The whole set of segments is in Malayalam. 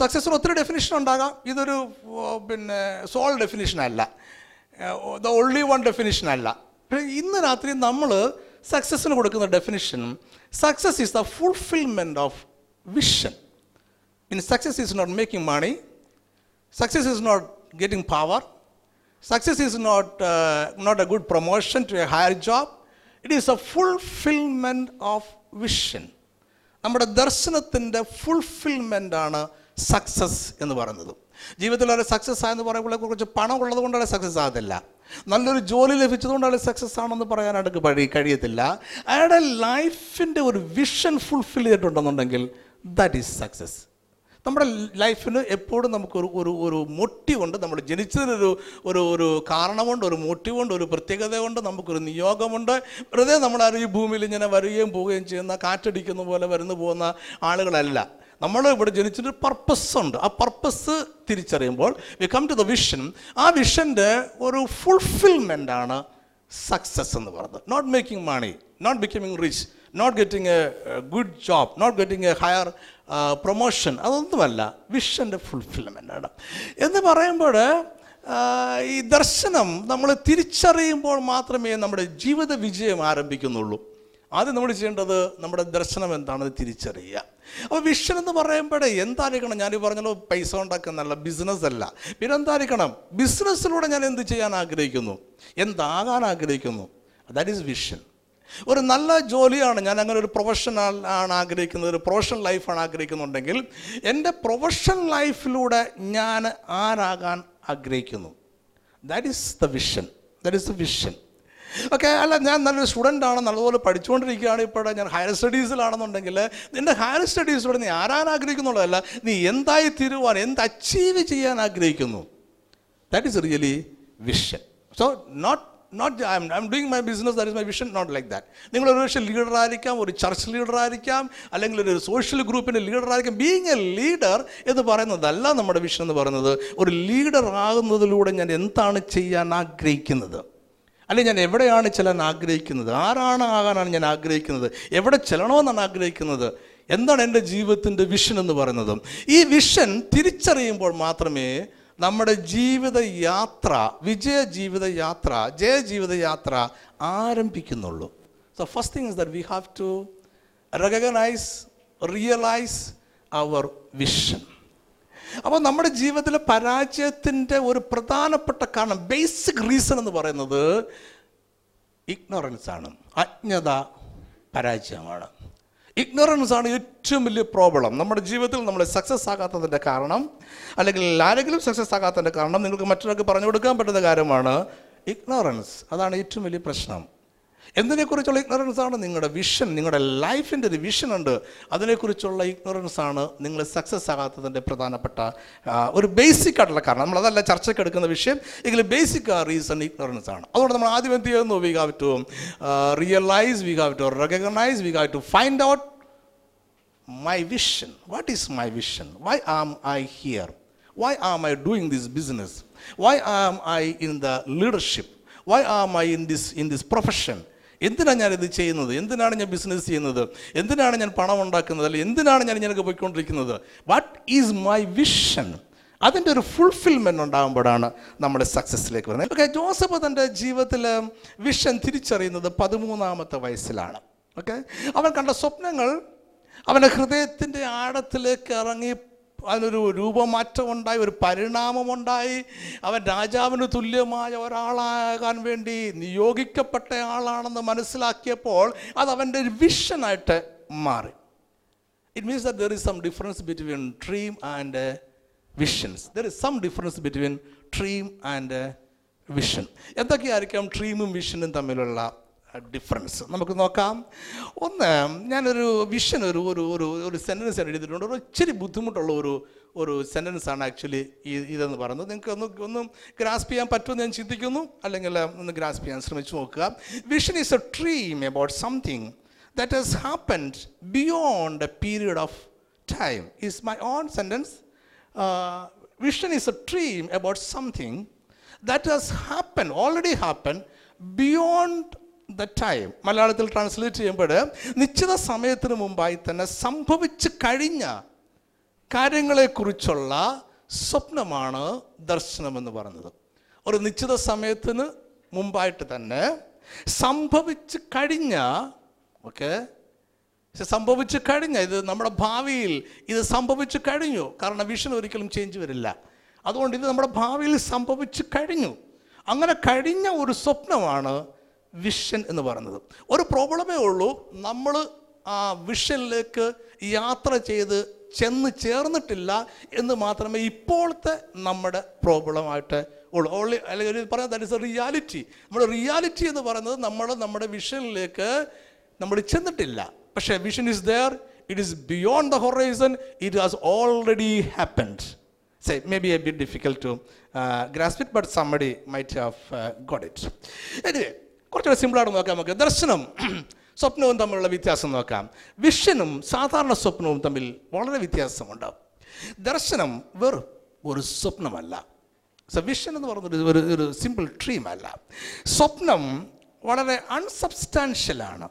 സക്സസ്സിന് ഒത്തിരി ഡെഫിനിഷൻ ഉണ്ടാകാം. ഇതൊരു പിന്നെ സോൾ ഡെഫിനിഷൻ അല്ല. ദ ഓൺലി വൺ ഡെഫിനിഷൻ അല്ല. ഇന്ന് രാത്രി നമ്മൾ സക്സസ്സിന് കൊടുക്കുന്ന definition success is the fulfilment of vision means success is not making money success is not getting power success is not not a good promotion to a higher job it is a fulfilment of vision. നമ്മുടെ ദർശനത്തിന്റെ ഫുൾഫിൽമെന്റ് ആണ് സക്സസ് എന്ന് പറയുന്നത്. ജീവിതത്തിൽ ഒരു സക്സസ് ആയെന്ന് പറയുമ്പോൾ കുറച്ച് പണം ഉള്ളത് കൊണ്ടാണ് സക്സസ് ആകത്തില്ല. നല്ലൊരു ജോലി ലഭിച്ചതുകൊണ്ടാണ് സക്സസ് ആണെന്ന് പറയാനായിട്ട് പഴി കഴിയത്തില്ല. അയാളുടെ ലൈഫിന്റെ ഒരു വിഷൻ ഫുൾഫിൽ ചെയ്തിട്ടുണ്ടെന്നുണ്ടെങ്കിൽ ദാറ്റ് ഈസ് സക്സസ് നമ്മുടെ ലൈഫിന് എപ്പോഴും നമുക്കൊരു ഒരു ഒരു മോട്ടീവുണ്ട് നമ്മൾ ജനിച്ചതിനൊരു ഒരു ഒരു കാരണമുണ്ട് ഒരു മോട്ടീവുണ്ട് ഒരു പ്രത്യേകതയുണ്ട് നമുക്കൊരു നിയോഗമുണ്ട് വെറുതെ നമ്മളാരും ഈ ഭൂമിയിൽ ഇങ്ങനെ വരികയും പോവുകയും ചെയ്യുന്ന കാറ്റടിക്കുന്ന പോലെ വരുന്നു പോകുന്ന ആളുകളല്ല. നമ്മൾ ഇവിടെ ജനിച്ചൊരു പർപ്പസ് ഉണ്ട്. ആ purpose തിരിച്ചറിയുമ്പോൾ we come to the vision ആ വിഷന്റെ ഒരു ഫുൾഫിൽമെന്റ് ആണ് സക്സസ് എന്ന് പറയുന്നത്. Not making money not becoming rich not getting a good job not getting a higher promotion അതൊന്നുമല്ല വിഷന്റെ ഫുൾഫിൽമെന്റ് ആണ്. എന്ന് പറയുമ്പോൾ ഈ ദർശനം നമ്മൾ തിരിച്ചറിയുമ്പോൾ മാത്രമേ നമ്മുടെ ജീവിത വിജയം ആരംഭിക്കുന്നുള്ളൂ. ആദ്യം നമ്മൾ ചെയ്യേണ്ടത് നമ്മുടെ ദർശനം എന്താണെന്ന് തിരിച്ചറിയുക. അപ്പോൾ വിഷൻ എന്ന് പറയുമ്പോഴേ എന്തായിരിക്കണം? ഞാൻ പറഞ്ഞല്ലോ പൈസ ഉണ്ടാക്കുന്നല്ല ബിസിനസ് അല്ല. പിന്നെ എന്തായിരിക്കണം? ബിസിനസ്സിലൂടെ ഞാൻ എന്ത് ചെയ്യാൻ ആഗ്രഹിക്കുന്നു? എന്താകാൻ ആഗ്രഹിക്കുന്നു? ദാറ്റ് ഈസ് വിഷൻ ഒരു നല്ല ജോലിയാണ് ഞാൻ അങ്ങനെ ഒരു പ്രൊഫഷണൽ ആണ് ആഗ്രഹിക്കുന്നത് ഒരു പ്രൊഫഷണൽ ലൈഫാണ് ആഗ്രഹിക്കുന്നുണ്ടെങ്കിൽ എന്റെ പ്രൊഫഷണൽ ലൈഫിലൂടെ ഞാൻ ആരാകാൻ ആഗ്രഹിക്കുന്നു? That is the vision that is the vision okay അല്ല ഞാൻ നല്ലൊരു സ്റ്റുഡന്റ് ആണ് നല്ലതുപോലെ പഠിച്ചുകൊണ്ടിരിക്കുകയാണ് ഇപ്പോൾ ഞാൻ ഹയർ സ്റ്റഡീസിലാണെന്നുണ്ടെങ്കിൽ നിന്റെ ഹയർ സ്റ്റഡീസിലൂടെ നീ ആരാൻ ആഗ്രഹിക്കുന്നുള്ളതല്ല നീ എന്തായി തീരുവാൻ എന്ത് അച്ചീവ് ചെയ്യാൻ ആഗ്രഹിക്കുന്നു? That is really vision so not not I'm I'm doing my business that is my vision not like that നിങ്ങൾ ഒരു പക്ഷേ ലീഡറായിരിക്കാം ഒരു ചർച്ച് ലീഡറായിരിക്കാം അല്ലെങ്കിൽ ഒരു സോഷ്യൽ ഗ്രൂപ്പിന്റെ ലീഡറായിരിക്കാം ബീങ് എ ലീഡർ എന്ന് പറയുന്നതല്ല നമ്മുടെ വിഷൻ എന്ന് പറയുന്നത്. ഒരു ലീഡർ ആകുന്നതിലൂടെ ഞാൻ എന്താണ് ചെയ്യാൻ ആഗ്രഹിക്കുന്നത്? അല്ലെങ്കിൽ ഞാൻ എവിടെയാണ് ചെല്ലാൻ ആഗ്രഹിക്കുന്നത്? ആരാണ് ആകാനാണ് ഞാൻ ആഗ്രഹിക്കുന്നത്? എവിടെ ചെല്ലണമെന്നാണ് ആഗ്രഹിക്കുന്നത്? എന്താണ് എന്റെ ജീവിതത്തിന്റെ വിഷൻ എന്ന് പറയുന്നത്? ഈ വിഷൻ തിരിച്ചറിയുമ്പോൾ മാത്രമേ നമ്മുടെ ജീവിത യാത്ര വിജയ ജീവിത യാത്ര ജയ ജീവിത യാത്ര ആരംഭിക്കുന്നുള്ളൂ. So first thing is that we have to recognise realise our vision അപ്പോൾ നമ്മുടെ ജീവിതത്തിലെ പരാജയത്തിന്റെ ഒരു പ്രധാനപ്പെട്ട കാരണം ബേസിക് റീസൺ എന്ന് പറയുന്നത് ഇഗ്നോറൻസ് ആണ്. അജ്ഞത പരാജയമാണ്. ഇഗ്നോറൻസ് ആണ് ഏറ്റവും വലിയ പ്രോബ്ലം നമ്മുടെ ജീവിതത്തിൽ നമ്മൾ സക്സസ് ആകാത്തതിന്റെ കാരണം അല്ലെങ്കിൽ ആരെങ്കിലും സക്സസ് ആകാത്തതിന്റെ കാരണം നിങ്ങൾക്ക് മറ്റൊരാൾക്ക് പറഞ്ഞു കൊടുക്കാൻ പറ്റുന്ന കാര്യമാണ് ഇഗ്നോറൻസ് അതാണ് ഏറ്റവും വലിയ പ്രശ്നം. എന്തിനെക്കുറിച്ചുള്ള ഇഗ്നോറൻസ് ആണ്? നിങ്ങളുടെ വിഷൻ നിങ്ങളുടെ ലൈഫിന്റെ ഒരു വിഷൻ ഉണ്ട്. അതിനെക്കുറിച്ചുള്ള ഇഗ്നോറൻസ് ആണ് നിങ്ങൾ സക്സസ് ആകാത്തതിന്റെ പ്രധാനപ്പെട്ട ഒരു ബേസിക് ആയിട്ടുള്ള കാരണം. നമ്മളതല്ല ചർച്ചയ്ക്ക് എടുക്കുന്ന വിഷയം. എങ്കിലും ബേസിക് റീസൺ ഇഗ്നോറൻസ് ആണ്. അതുകൊണ്ട് നമ്മൾ ആദ്യം എന്ത് ചെയ്യുന്നു? We have to realise we have to recognise we have to find out my vision what is my vision why am I here why am I doing this business why am I in the leadership why am I in this in this profession? എന്തിനാണ് ഞാൻ ഇത് ചെയ്യുന്നത്? എന്തിനാണ് ഞാൻ ബിസിനസ് ചെയ്യുന്നത്? എന്തിനാണ് ഞാൻ പണം ഉണ്ടാക്കുന്നത്? അല്ലെങ്കിൽ എന്തിനാണ് ഞാൻ ഇങ്ങനെ പോയിക്കൊണ്ടിരിക്കുന്നത്? വാട്ട് ഈസ് മൈ വിഷൻ അതിന്റെ ഒരു ഫുൾഫിൽമെന്റ് ഉണ്ടാകുമ്പോഴാണ് നമ്മുടെ സക്സസ്സിലേക്ക് വരുന്നത്. ഓക്കെ ജോസഫ് തന്റെ ജീവിതത്തിൽ വിഷൻ തിരിച്ചറിയുന്നത് പതിമൂന്നാമത്തെ വയസ്സിലാണ്. ഓക്കെ അവൻ കണ്ട സ്വപ്നങ്ങൾ അവന്റെ ഹൃദയത്തിന്റെ ആഴത്തിലേക്ക് ഇറങ്ങി അതിനൊരു രൂപമാറ്റമുണ്ടായി ഒരു പരിണാമമുണ്ടായി. അവൻ രാജാവിന് തുല്യമായ ഒരാളാകാൻ വേണ്ടി നിയോഗിക്കപ്പെട്ട ആളാണെന്ന് മനസ്സിലാക്കിയപ്പോൾ അത് അവന്റെ ഒരു വിഷനായിട്ട് മാറി. It means there is some difference between dream and visions there is some difference between dream and vision എന്തൊക്കെയായിരിക്കാം ഡ്രീമും വിഷനും തമ്മിലുള്ള ഡിഫറൻസ് നമുക്ക് നോക്കാം. ഒന്ന് ഞാനൊരു വിഷൻ ഒരു ഒരു ഒരു ഒരു സെന്റൻസ് എഴുതിയിട്ടുണ്ട്. ഒരു ഇച്ചിരി ബുദ്ധിമുട്ടുള്ള ഒരു ഒരു സെന്റൻസ് ആണ് ആക്ച്വലി ഈ ഇതെന്ന് പറയുന്നത്. നിങ്ങൾക്ക് ഒന്ന് ഒന്ന് ഗ്രാസ്പ് ചെയ്യാൻ പറ്റുമെന്ന് ഞാൻ ചിന്തിക്കുന്നു. അല്ലെങ്കിൽ ഒന്ന് ഗ്രാസ്പ് ചെയ്യാൻ ശ്രമിച്ചു നോക്കുക. Vision is a dream about something that has happened beyond a period of time is my own sentence vision is a a dream something that that happen already happen happened, beyond time. മലയാളത്തിൽ ട്രാൻസ്ലേറ്റ് ചെയ്യുമ്പോൾ നിശ്ചിത സമയത്തിന് മുമ്പായി തന്നെ സംഭവിച്ച് കഴിഞ്ഞ കാര്യങ്ങളെക്കുറിച്ചുള്ള സ്വപ്നമാണ് ദർശനമെന്ന് പറഞ്ഞത് ഒരു നിശ്ചിത സമയത്തിന് മുമ്പായിട്ട് തന്നെ സംഭവിച്ച് കഴിഞ്ഞ ഓക്കെ സംഭവിച്ചു കഴിഞ്ഞ ഇത് നമ്മുടെ ഭാവിയിൽ ഇത് സംഭവിച്ചു കഴിഞ്ഞു. കാരണം വിഷൻ ഒരിക്കലും ചേഞ്ച് വരില്ല. അതുകൊണ്ട് ഇത് നമ്മുടെ ഭാവിയിൽ സംഭവിച്ചു കഴിഞ്ഞു. അങ്ങനെ കഴിഞ്ഞ ഒരു സ്വപ്നമാണ് വിഷൻ എന്ന് പറയുന്നത്. ഒരു പ്രോബ്ലമേ ഉള്ളൂ നമ്മൾ ആ വിഷനിലേക്ക് യാത്ര ചെയ്ത് ചെന്ന് ചേർന്നിട്ടില്ല എന്ന് മാത്രമേ ഇപ്പോഴത്തെ നമ്മുടെ പ്രോബ്ലമായിട്ട് ഉള്ളൂ. ഓൺലി അല്ലെങ്കിൽ പറയാം ദാറ്റ് ഇസ് എ റിയാലിറ്റി നമ്മുടെ റിയാലിറ്റി എന്ന് പറയുന്നത് നമ്മൾ നമ്മുടെ വിഷനിലേക്ക് നമ്മൾ ചെന്നിട്ടില്ല. പക്ഷേ vision is there it is beyond the horizon it has already happened say may be a be difficult to grasp it but somebody might have got it anyway കുറച്ചുകൂടെ സിമ്പിളായിട്ട് നോക്കാം നമുക്ക്. ദർശനം സ്വപ്നവും തമ്മിലുള്ള വ്യത്യാസം നോക്കാം. വിഷനും സാധാരണ സ്വപ്നവും തമ്മിൽ വളരെ വ്യത്യാസമുണ്ട്. ദർശനം വെറും ഒരു സ്വപ്നമല്ല. സോ വിഷൻ എന്ന് പറയുന്നത് ഒരു ഒരു സിമ്പിൾ ഡ്രീം അല്ല. സ്വപ്നം വളരെ അൺസബ്സ്റ്റാൻഷ്യലാണ്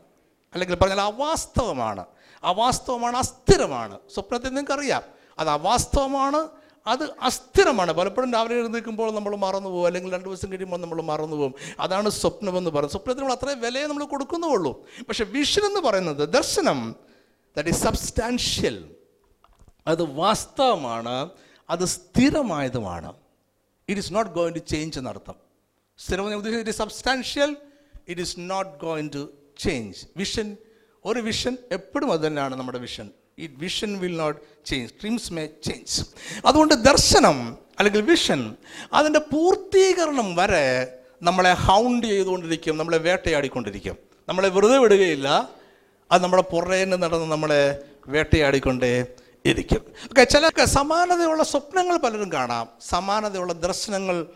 അല്ലെങ്കിൽ പറഞ്ഞാൽ അവാസ്തവമാണ്. അവാസ്തവമാണ് അസ്ഥിരമാണ്. സ്വപ്നത്തിൽ നിങ്ങൾക്കറിയാം. അത് അവാസ്തവമാണ് അത് അസ്ഥിരമാണ്. പലപ്പോഴും രാവിലെ എഴുന്നേൽക്കുമ്പോൾ നമ്മൾ മറന്നു പോകും. അല്ലെങ്കിൽ രണ്ട് ദിവസം കഴിയുമ്പോൾ നമ്മൾ മറന്നു പോകും. അതാണ് സ്വപ്നമെന്ന് പറയുന്നത്. സ്വപ്നത്തിന് നമ്മൾ അത്രയും വിലയെ നമ്മൾ കൊടുക്കുന്നുള്ളൂ. പക്ഷെ വിഷൻ എന്ന് പറയുന്നത് ദർശനം. ദാറ്റ് ഈസ് സബ്സ്റ്റാൻഷ്യൽ അത് വാസ്തവമാണ്. അത് സ്ഥിരമായതുമാണ്. It is not going to change എന്നർത്ഥം സ്ഥിരം ഉദ്ദേശിച്ചത് it substantial it is not going to change vision ഒരു വിഷൻ എപ്പോഴും അത് തന്നെയാണ് നമ്മുടെ വിഷൻ ഈ vision will not change dreams may change അതുകൊണ്ട് ദർശനം അല്ലെങ്കിൽ വിഷൻ അതിന്റെ പൂർത്തീകരണം വരെ നമ്മളെ ഹൗണ്ട് ചെയ്തുകൊണ്ടിരിക്കും നമ്മളെ വേട്ടയാടിക്കൊണ്ടിരിക്കും. നമ്മളെ വെറുതെ വിടുകയില്ല അത് നമ്മുടെ പുറേന്ന് നടന്ന് നമ്മളെ വേട്ടയാടിക്കൊണ്ടേ ഇരിക്കും. ഓക്കെ ചില സമാനതയുള്ള സ്വപ്നങ്ങൾ പലരും കാണാം. സമാനതയുള്ള ദർശനങ്ങൾ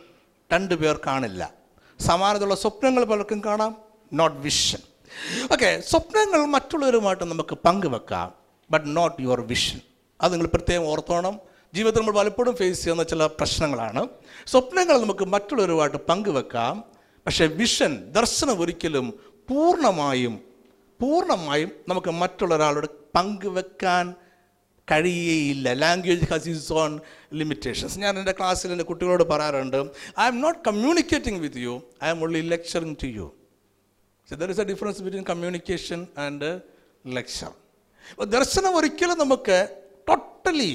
രണ്ടു പേർ കാണില്ല. സമാനതയുള്ള സ്വപ്നങ്ങൾ പലർക്കും കാണാം നോട്ട് വിഷൻ ഓക്കെ സ്വപ്നങ്ങൾ മറ്റുള്ളവരുമായിട്ട് നമുക്ക് പങ്കുവെക്കാം. ബട്ട് നോട്ട് യുവർ വിഷൻ അത് നിങ്ങൾ പ്രത്യേകം ഓർത്തോണം. ജീവിതത്തിൽ നമ്മൾ പലപ്പോഴും ഫേസ് ചെയ്യുന്ന ചില പ്രശ്നങ്ങളാണ്. സ്വപ്നങ്ങൾ നമുക്ക് മറ്റുള്ളവരുമായിട്ട് പങ്കുവെക്കാം. പക്ഷേ വിഷൻ ദർശനം ഒരിക്കലും പൂർണമായും പൂർണമായും നമുക്ക് മറ്റുള്ളൊരാളോട് പങ്കുവെക്കാൻ കഴിയുകയില്ല language has is own limitations ഞാൻ എന്റെ ക്ലാസ്സിൽ എന്റെ കുട്ടികളോട് പറയാറുണ്ട് I'm not communicating with you I'm only lecturing to you there is a difference between communication and lecture ദർശനം ഒരിക്കലും നമുക്ക് ടോട്ടലി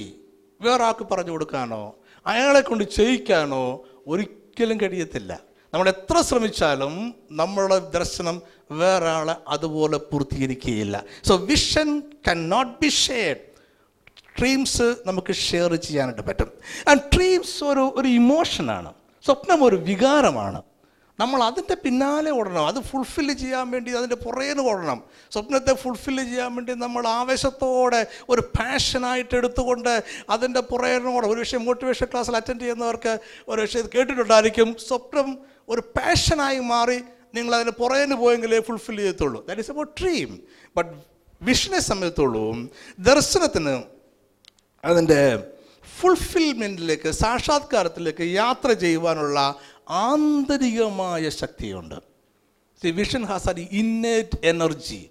വേറെ ആൾക്ക് പറഞ്ഞു കൊടുക്കാനോ അയാളെ കൊണ്ട് ചെയ്യിക്കാനോ ഒരിക്കലും കഴിയത്തില്ല. നമ്മൾ എത്ര ശ്രമിച്ചാലും നമ്മളുടെ ദർശനം വേറെ ആളെ അതുപോലെ പൂർത്തീകരിക്കുകയില്ല. So vision can not be shared dreams നമുക്ക് ഷെയർ ചെയ്യാനായിട്ട് പറ്റും. ആൻഡ് ഡ്രീംസ് ഒരു ഒരു ഇമോഷനാണ് സ്വപ്നം ഒരു വികാരമാണ്. നമ്മൾ അതിന്റെ പിന്നാലെ ഓടണം. അത് ഫുൾഫിൽ ചെയ്യാൻ വേണ്ടി അതിന്റെ പുറേന്ന് ഓടണം. സ്വപ്നത്തെ ഫുൾഫിൽ ചെയ്യാൻ വേണ്ടി നമ്മൾ ആവേശത്തോടെ ഒരു പാഷനായിട്ട് എടുത്തുകൊണ്ട് അതിന്റെ പുറേന്ന് ഓടണം. ഒരു പക്ഷേ മോട്ടിവേഷൻ ക്ലാസ്സിൽ അറ്റൻഡ് ചെയ്യുന്നവർക്ക് ഒരു പക്ഷേ കേട്ടിട്ടുണ്ടായിരിക്കും. സ്വപ്നം ഒരു പാഷനായി മാറി നിങ്ങൾ അതിന് പുറേന്ന് പോയെങ്കിലേ ഫുൾഫിൽ ചെയ്യത്തുള്ളൂ. That is about dream but വിഷനെ സംബന്ധിച്ചോളം ദർശനത്തിന് അതിന്റെ ഫുൾഫിൽമെന്റിലേക്ക് സാക്ഷാത്കാരത്തിലേക്ക് യാത്ര ചെയ്യുവാനുള്ള ആന്തരികമായ ശക്തിയുണ്ട്. See vision has an innate energy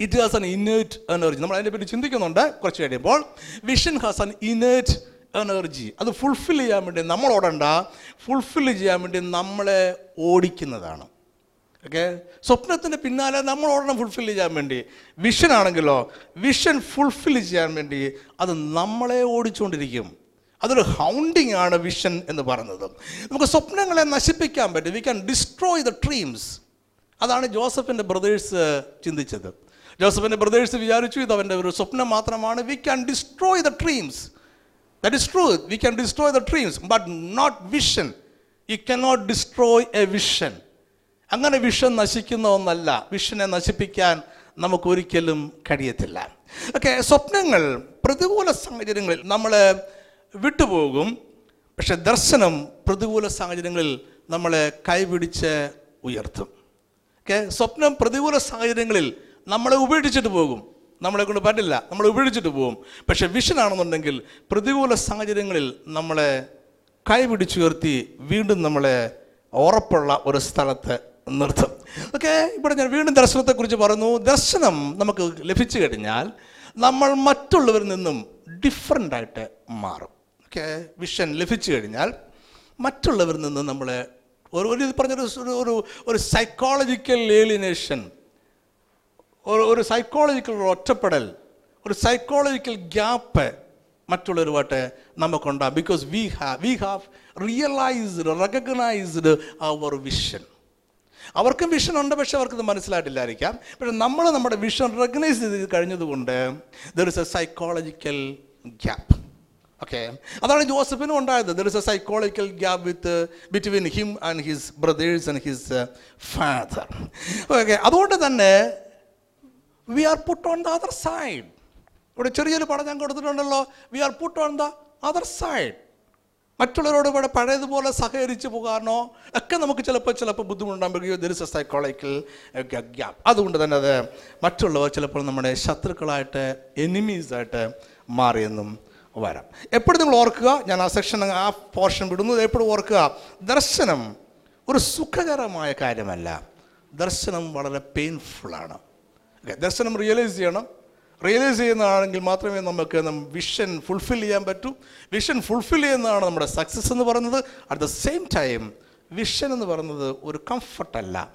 it has an innate energy നമ്മൾ അതിനെ പറ്റി ചിന്തിക്കുന്നുണ്ട് കുറച്ച് കഴിയുമ്പോൾ. Vision has an innate energy അത് ഫുൾഫിൽ ചെയ്യാൻ വേണ്ടി നമ്മൾ ഓടണ്ട ഫുൾഫിൽ ചെയ്യാൻ വേണ്ടി നമ്മളെ ഓടിക്കുന്നതാണ്. ഓക്കെ സ്വപ്നത്തിന്റെ പിന്നാലെ നമ്മൾ ഓടണം ഫുൾഫിൽ ചെയ്യാൻ വേണ്ടി. വിഷൻ ആണെങ്കിലോ വിഷൻ ഫുൾഫിൽ ചെയ്യാൻ വേണ്ടി അത് നമ്മളെ ഓടിച്ചുകൊണ്ടിരിക്കും. അതൊരു ഹൗണ്ടിങ് ആണ് വിഷൻ എന്ന് പറയുന്നത്. നമുക്ക് സ്വപ്നങ്ങളെ നശിപ്പിക്കാൻ പറ്റും. We can destroy the dreams അതാണ് ജോസഫിന്റെ ബ്രദേഴ്സ് ചിന്തിച്ചത്. ജോസഫിന്റെ ബ്രദേഴ്സ് വിചാരിച്ചു ഇത് അവന്റെ ഒരു സ്വപ്നം മാത്രമാണ്. We can destroy the dreams that is true we can destroy the dreams but not vision you can not destroy a vision അങ്ങനെ വിഷൻ നശിക്കുന്ന ഒന്നല്ല. വിഷനെ നശിപ്പിക്കാൻ നമുക്കൊരിക്കലും കഴിയത്തില്ല. ഓക്കെ സ്വപ്നങ്ങൾ പ്രതികൂല സാഹചര്യങ്ങളിൽ നമ്മളെ വിട്ടുപോകും. പക്ഷെ ദർശനം പ്രതികൂല സാഹചര്യങ്ങളിൽ നമ്മളെ കൈപിടിച്ച് ഉയർത്തും. ഓക്കെ സ്വപ്നം പ്രതികൂല സാഹചര്യങ്ങളിൽ നമ്മളെ ഉപേക്ഷിച്ചിട്ട് പോകും. നമ്മളെ കൊണ്ട് പറ്റില്ല. നമ്മളെ ഉപേക്ഷിച്ചിട്ട് പോകും. പക്ഷെ വിഷൻ ആണെന്നുണ്ടെങ്കിൽ പ്രതികൂല സാഹചര്യങ്ങളിൽ നമ്മളെ കൈപിടിച്ചുയർത്തി വീണ്ടും നമ്മളെ ഉറപ്പുള്ള ഒരു സ്ഥലത്ത് നിർത്തും. ഓക്കെ ഇവിടെ ഞാൻ വീണ്ടും ദർശനത്തെക്കുറിച്ച് പറഞ്ഞു ദർശനം നമുക്ക് ലഭിച്ചു കഴിഞ്ഞാൽ നമ്മൾ മറ്റുള്ളവരിൽ നിന്നും ഡിഫറന്റായിട്ട് മാറും. വിഷൻ ലഭിച്ചു കഴിഞ്ഞാൽ മറ്റുള്ളവരിൽ നിന്ന് നമ്മളെ ഒരു ഒരു പറഞ്ഞൊരു ഒരു- ഒരു സൈക്കോളജിക്കൽ ഏലിനേഷൻ ഒരു ഒരു സൈക്കോളജിക്കൽ ഒറ്റപ്പെടൽ ഒരു സൈക്കോളജിക്കൽ ഗ്യാപ്പ് മറ്റുള്ളവരുമായിട്ട് നമുക്കുണ്ടാകും. Because we have we have realised recognised our vision അവർക്കും വിഷൻ ഉണ്ട് പക്ഷെ അവർക്കത് മനസ്സിലായിട്ടില്ലായിരിക്കാം. പക്ഷെ നമ്മൾ നമ്മുടെ വിഷൻ റെക്കഗ്നൈസ് ചെയ്ത് കഴിഞ്ഞതുകൊണ്ട് there is a psychological gap okay അതാണ് ജോസഫിനും ഉണ്ടായത്. There is a psychological gap with between him and his brothers and his father okay അതുകൊണ്ട് തന്നെ we are put on the other side ഇവിടെ ചെറിയൊരു പടം ഞാൻ കൊടുത്തിട്ടുണ്ടല്ലോ. We are put on the other side മറ്റുള്ളവരോട് ഇവിടെ പഴയതുപോലെ സഹകരിച്ച് പോകാനോ ഒക്കെ നമുക്ക് ചിലപ്പോൾ ചിലപ്പോൾ ബുദ്ധിമുട്ടുണ്ടാകുകയോ ദർ സൈക്കോളജിക്കൽ ഗ്യാപ്പ് അതുകൊണ്ട് തന്നെ അത് മറ്റുള്ളവർ ചിലപ്പോൾ നമ്മുടെ ശത്രുക്കളായിട്ട് എനിമീസായിട്ട് മാറിയെന്നും വരാം. എപ്പോഴും നിങ്ങൾ ഓർക്കുക ഞാൻ ആ സെക്ഷൻ ആ പോർഷൻ വിടുന്നത് എപ്പോഴും ഓർക്കുക. ദർശനം ഒരു സുഖകരമായ കാര്യമല്ല. ദർശനം വളരെ പെയിൻഫുള്ളാണ് ദർശനം റിയലൈസ് ചെയ്യണം. റിയലൈസ് ചെയ്യുന്നതാണെങ്കിൽ മാത്രമേ നമുക്ക് വിഷൻ ഫുൾഫിൽ ചെയ്യാൻ പറ്റൂ. വിഷൻ ഫുൾഫിൽ ചെയ്യുന്നതാണ് നമ്മുടെ സക്സസ് എന്ന് പറയുന്നത്. At the same time vision എന്ന് പറയുന്നത് ഒരു കംഫർട്ടല്ല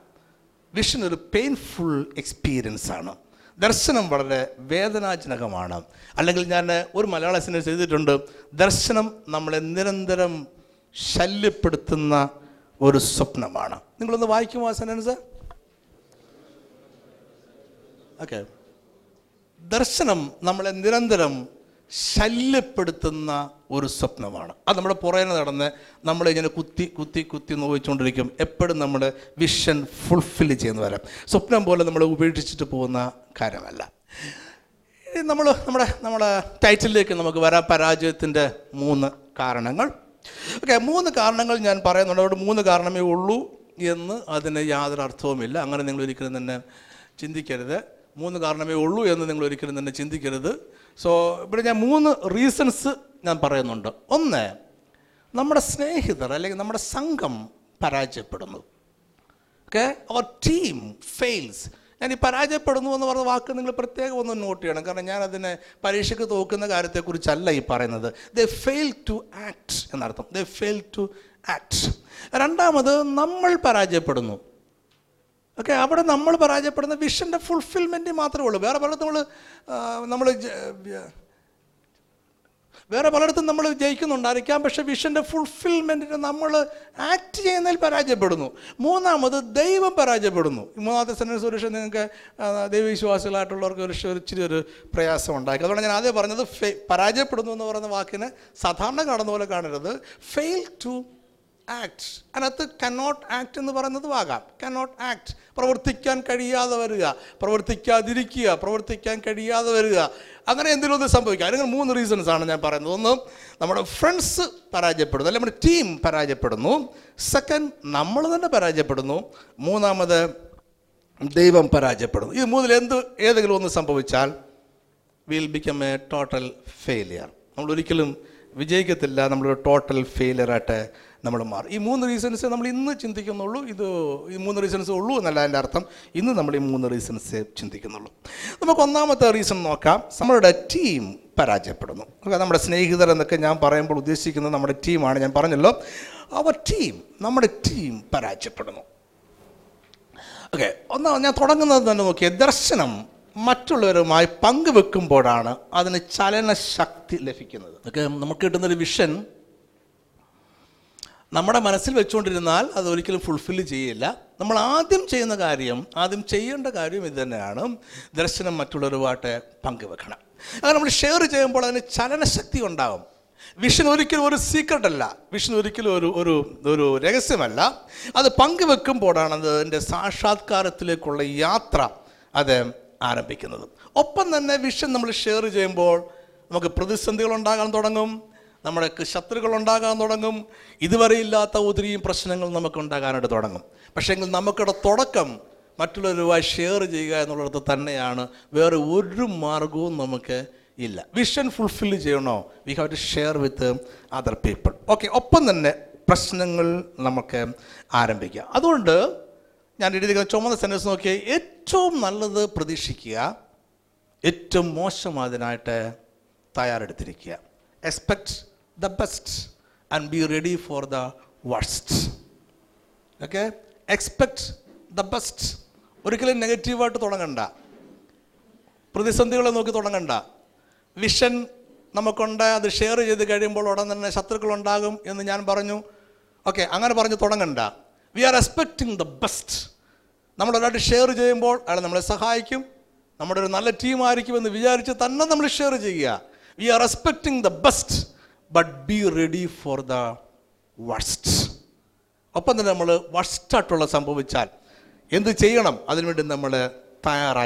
വിഷൻ ഒരു പെയിൻഫുൾ എക്സ്പീരിയൻസ് ആണ്. ദർശനം വളരെ വേദനാജനകമാണ്. അല്ലെങ്കിൽ ഞാൻ ഒരു മലയാള സിനിമ ചെയ്തിട്ടുണ്ട് ദർശനം നമ്മളെ നിരന്തരം ശല്യപ്പെടുത്തുന്ന ഒരു സ്വപ്നമാണ്. നിങ്ങളൊന്ന് വായിക്കുമോ ആ സെന്റൻസ് ഓക്കെ ദർശനം നമ്മളെ നിരന്തരം ശല്യപ്പെടുത്തുന്ന ഒരു സ്വപ്നമാണ്. അത് നമ്മുടെ പുറകെ നടന്ന് നമ്മളിങ്ങനെ കുത്തി കുത്തി കുത്തി നോവിച്ചുകൊണ്ടിരിക്കും. എപ്പോഴും നമ്മുടെ വിഷൻ ഫുൾഫിൽ ചെയ്യുന്ന വരാം. സ്വപ്നം പോലെ നമ്മൾ ഉപേക്ഷിച്ചിട്ട് പോകുന്ന കാര്യമല്ല. നമ്മൾ നമ്മുടെ നമ്മുടെ ടൈറ്റിലേക്ക് നമുക്ക് വരാം. പരാജയത്തിന്റെ മൂന്ന് കാരണങ്ങൾ. ഓക്കെ മൂന്ന് കാരണങ്ങൾ ഞാൻ പറയുന്നുണ്ട്. അവിടെ മൂന്ന് കാരണമേ ഉള്ളൂ എന്ന് അതിന് യാതൊരു അർത്ഥവുമില്ല. അങ്ങനെ നിങ്ങൾ ഒരിക്കലും തന്നെ ചിന്തിക്കരുത്. മൂന്ന് കാരണമേ ഉള്ളൂ എന്ന് നിങ്ങൾ ഒരിക്കലും തന്നെ ചിന്തിക്കരുത്. സോ ഇവിടെ ഞാൻ മൂന്ന് റീസൺസ് ഞാൻ പറയുന്നുണ്ട്. ഒന്ന് നമ്മുടെ സ്നേഹിതർ അല്ലെങ്കിൽ നമ്മുടെ സംഘം പരാജയപ്പെടുന്നു. ഓക്കെ അവർ ടീം ഫെയിൽസ് ഞാൻ ഈ പരാജയപ്പെടുന്നു എന്ന് പറഞ്ഞ വാക്ക് നിങ്ങൾ പ്രത്യേകം ഒന്ന് നോട്ട് ചെയ്യണം. കാരണം ഞാൻ അതിനെ പരീക്ഷയ്ക്ക് തോക്കുന്ന കാര്യത്തെക്കുറിച്ചല്ല ഈ പറയുന്നത്. ദ ഫെയിൽ ടു ആക്ട് എന്നർത്ഥം. ദ ഫെയിൽ ടു ആക്ട് രണ്ടാമത് നമ്മൾ പരാജയപ്പെടുന്നു. ഓക്കെ അവിടെ നമ്മൾ പരാജയപ്പെടുന്ന വിഷന്റെ ഫുൾഫിൽമെന്റ് മാത്രമേ ഉള്ളൂ. വേറെ പലയിടത്തും നമ്മൾ നമ്മൾ വേറെ പലയിടത്തും നമ്മൾ ജയിക്കുന്നുണ്ടായിരിക്കാം പക്ഷേ വിഷന്റെ ഫുൾഫിൽമെന്റിന് നമ്മൾ ആക്ട് ചെയ്യുന്നതിൽ പരാജയപ്പെടുന്നു. മൂന്നാമത് ദൈവം പരാജയപ്പെടുന്നു. മൂന്നാമത്തെ സെന്റൻസ് ഒരു നിങ്ങൾക്ക് ദൈവവിശ്വാസികളായിട്ടുള്ളവർക്ക് ഒരു ഇച്ചിരി ഒരു പ്രയാസം അതുകൊണ്ട് ഞാൻ ആദ്യം പറഞ്ഞത് പരാജയപ്പെടുന്നു എന്ന് പറയുന്ന വാക്കിനെ സാധാരണ കാണുന്ന പോലെ കാണരുത്. ഫെയിൽ ടു ആക്ട് അതിനകത്ത് കനോട്ട് ആക്ട് എന്ന് പറയുന്നത് ആകാം കനോട്ട് ആക്ട് പ്രവർത്തിക്കാൻ കഴിയാതെ വരിക. പ്രവർത്തിക്കാതിരിക്കുക. പ്രവർത്തിക്കാൻ കഴിയാതെ വരിക. അങ്ങനെ എന്തെങ്കിലും ഒന്ന് സംഭവിക്കുക അല്ലെങ്കിൽ മൂന്ന് റീസൺസ് ആണ് ഞാൻ പറയുന്നത്. ഒന്ന് നമ്മുടെ ഫ്രണ്ട്സ് പരാജയപ്പെടുന്നു. അല്ലെങ്കിൽ നമ്മുടെ ടീം പരാജയപ്പെടുന്നു. സെക്കൻഡ് നമ്മൾ തന്നെ പരാജയപ്പെടുന്നു. മൂന്നാമത് ദൈവം പരാജയപ്പെടുന്നു. ഈ മൂന്നിൽ എന്ത് ഏതെങ്കിലും ഒന്ന് സംഭവിച്ചാൽ will become a total failure നമ്മൾ ഒരിക്കലും വിജയിക്കത്തില്ല. നമ്മളൊരു ടോട്ടൽ ഫെയിലിയറായിട്ട് നമ്മൾ മാറും. ഈ മൂന്ന് റീസൺസ് നമ്മൾ ഇന്ന് ചിന്തിക്കുന്നുള്ളൂ. ഇത് ഈ മൂന്ന് റീസൺസ് ഉള്ളൂ എന്നല്ല എന്റെ അർത്ഥം. ഇന്ന് നമ്മൾ ഈ മൂന്ന് റീസൺസ് ചിന്തിക്കുന്നുള്ളൂ. നമുക്ക് ഒന്നാമത്തെ റീസൺ നോക്കാം. നമ്മളുടെ ടീം പരാജയപ്പെടുന്നു. നമ്മുടെ സ്നേഹിതർ എന്നൊക്കെ ഞാൻ പറയുമ്പോൾ ഉദ്ദേശിക്കുന്നത് നമ്മുടെ ടീമാണ് ഞാൻ പറഞ്ഞല്ലോ. അവർ ടീം നമ്മുടെ ടീം പരാജയപ്പെടുന്നു. ഓക്കെ ഒന്ന് ഞാൻ തുടങ്ങുന്നത് തന്നെ നോക്കിയ. ദർശനം മറ്റുള്ളവരുമായി പങ്കുവെക്കുമ്പോഴാണ് അതിന് ചലനശക്തി ലഭിക്കുന്നത്. ഓക്കെ നമുക്ക് കിട്ടുന്നൊരു വിഷൻ നമ്മുടെ മനസ്സിൽ വെച്ചുകൊണ്ടിരുന്നാൽ അത് ഒരിക്കലും ഫുൾഫിൽ ചെയ്യില്ല. നമ്മൾ ആദ്യം ചെയ്യുന്ന കാര്യം ആദ്യം ചെയ്യേണ്ട കാര്യം ഇത് തന്നെയാണ്. ദർശനം മറ്റുള്ളവരുമായിട്ട് പങ്കുവെക്കണം. അങ്ങനെ നമ്മൾ ഷെയർ ചെയ്യുമ്പോൾ അതിന് ചലനശക്തി ഉണ്ടാകും. വിഷൻ ഒരിക്കലും ഒരു സീക്രട്ട് അല്ല. വിഷൻ ഒരിക്കലും ഒരു ഒരു ഒരു രഹസ്യമല്ല. അത് പങ്കുവെക്കുമ്പോഴാണ് അത് അതിന്റെ സാക്ഷാത്കാരത്തിലേക്കുള്ള യാത്ര അത് ആരംഭിക്കുന്നത്. ഒപ്പം തന്നെ വിഷൻ നമ്മൾ ഷെയർ ചെയ്യുമ്പോൾ നമുക്ക് പ്രതിസന്ധികൾ ഉണ്ടാകാൻ തുടങ്ങും. നമ്മുടെ ശത്രുക്കൾ ഉണ്ടാകാൻ തുടങ്ങും. ഇതുവരെ ഇല്ലാത്ത ഒത്തിരിയും പ്രശ്നങ്ങൾ നമുക്ക് ഉണ്ടാകാനായിട്ട് തുടങ്ങും. പക്ഷേങ്കിൽ നമുക്കിവിടെ തുടക്കം മറ്റുള്ളവരുമായി ഷെയർ ചെയ്യുക എന്നുള്ളത് തന്നെയാണ്. വേറെ ഒരു മാർഗവും നമുക്ക് ഇല്ല. വിഷൻ ഫുൾഫിൽ ചെയ്യണോ? We have to share with other people okay ഒപ്പം തന്നെ പ്രശ്നങ്ങൾ നമുക്ക് ആരംഭിക്കുക അതുകൊണ്ട് ഞാൻ എഴുതിയിരിക്കുന്ന ചുമന്ന സെന്റൻസ് നോക്കിയാൽ ഏറ്റവും നല്ലത് പ്രതീക്ഷിക്കുക ഏറ്റവും മോശം അതിനായിട്ട് തയ്യാറെടുത്തിരിക്കുക. Expect the best and be ready for the worst okay expect the best ഒരിക്കലും നെഗറ്റീവായിട്ട് തുടങ്ങണ്ട. പ്രതിസന്ധികളെ നോക്കി തുടങ്ങണ്ട. വിഷൻ നമുക്കുണ്ട് അത് ഷെയർ ചെയ്ത് കഴിയുമ്പോൾ ഉടൻ തന്നെ ശത്രുക്കളുണ്ടാകും എന്ന് ഞാൻ പറഞ്ഞു. ഓക്കെ അങ്ങനെ പറഞ്ഞ് തുടങ്ങണ്ട. We are expecting the best നമ്മളൊരായിട്ട് share ചെയ്യുമ്പോൾ അയാൾ നമ്മളെ സഹായിക്കും. നമ്മുടെ ഒരു നല്ല ടീമായിരിക്കും എന്ന് വിചാരിച്ച് തന്നെ നമ്മൾ ഷെയർ ചെയ്യുക. We are expecting the best but be ready for the worst ഒപ്പം തന്നെ നമ്മൾ വർസ്റ്റായിട്ടുള്ള സംഭവിച്ചാൽ എന്ത് ചെയ്യണം? അതിനുവേണ്ടി നമ്മൾ തയ്യാറായി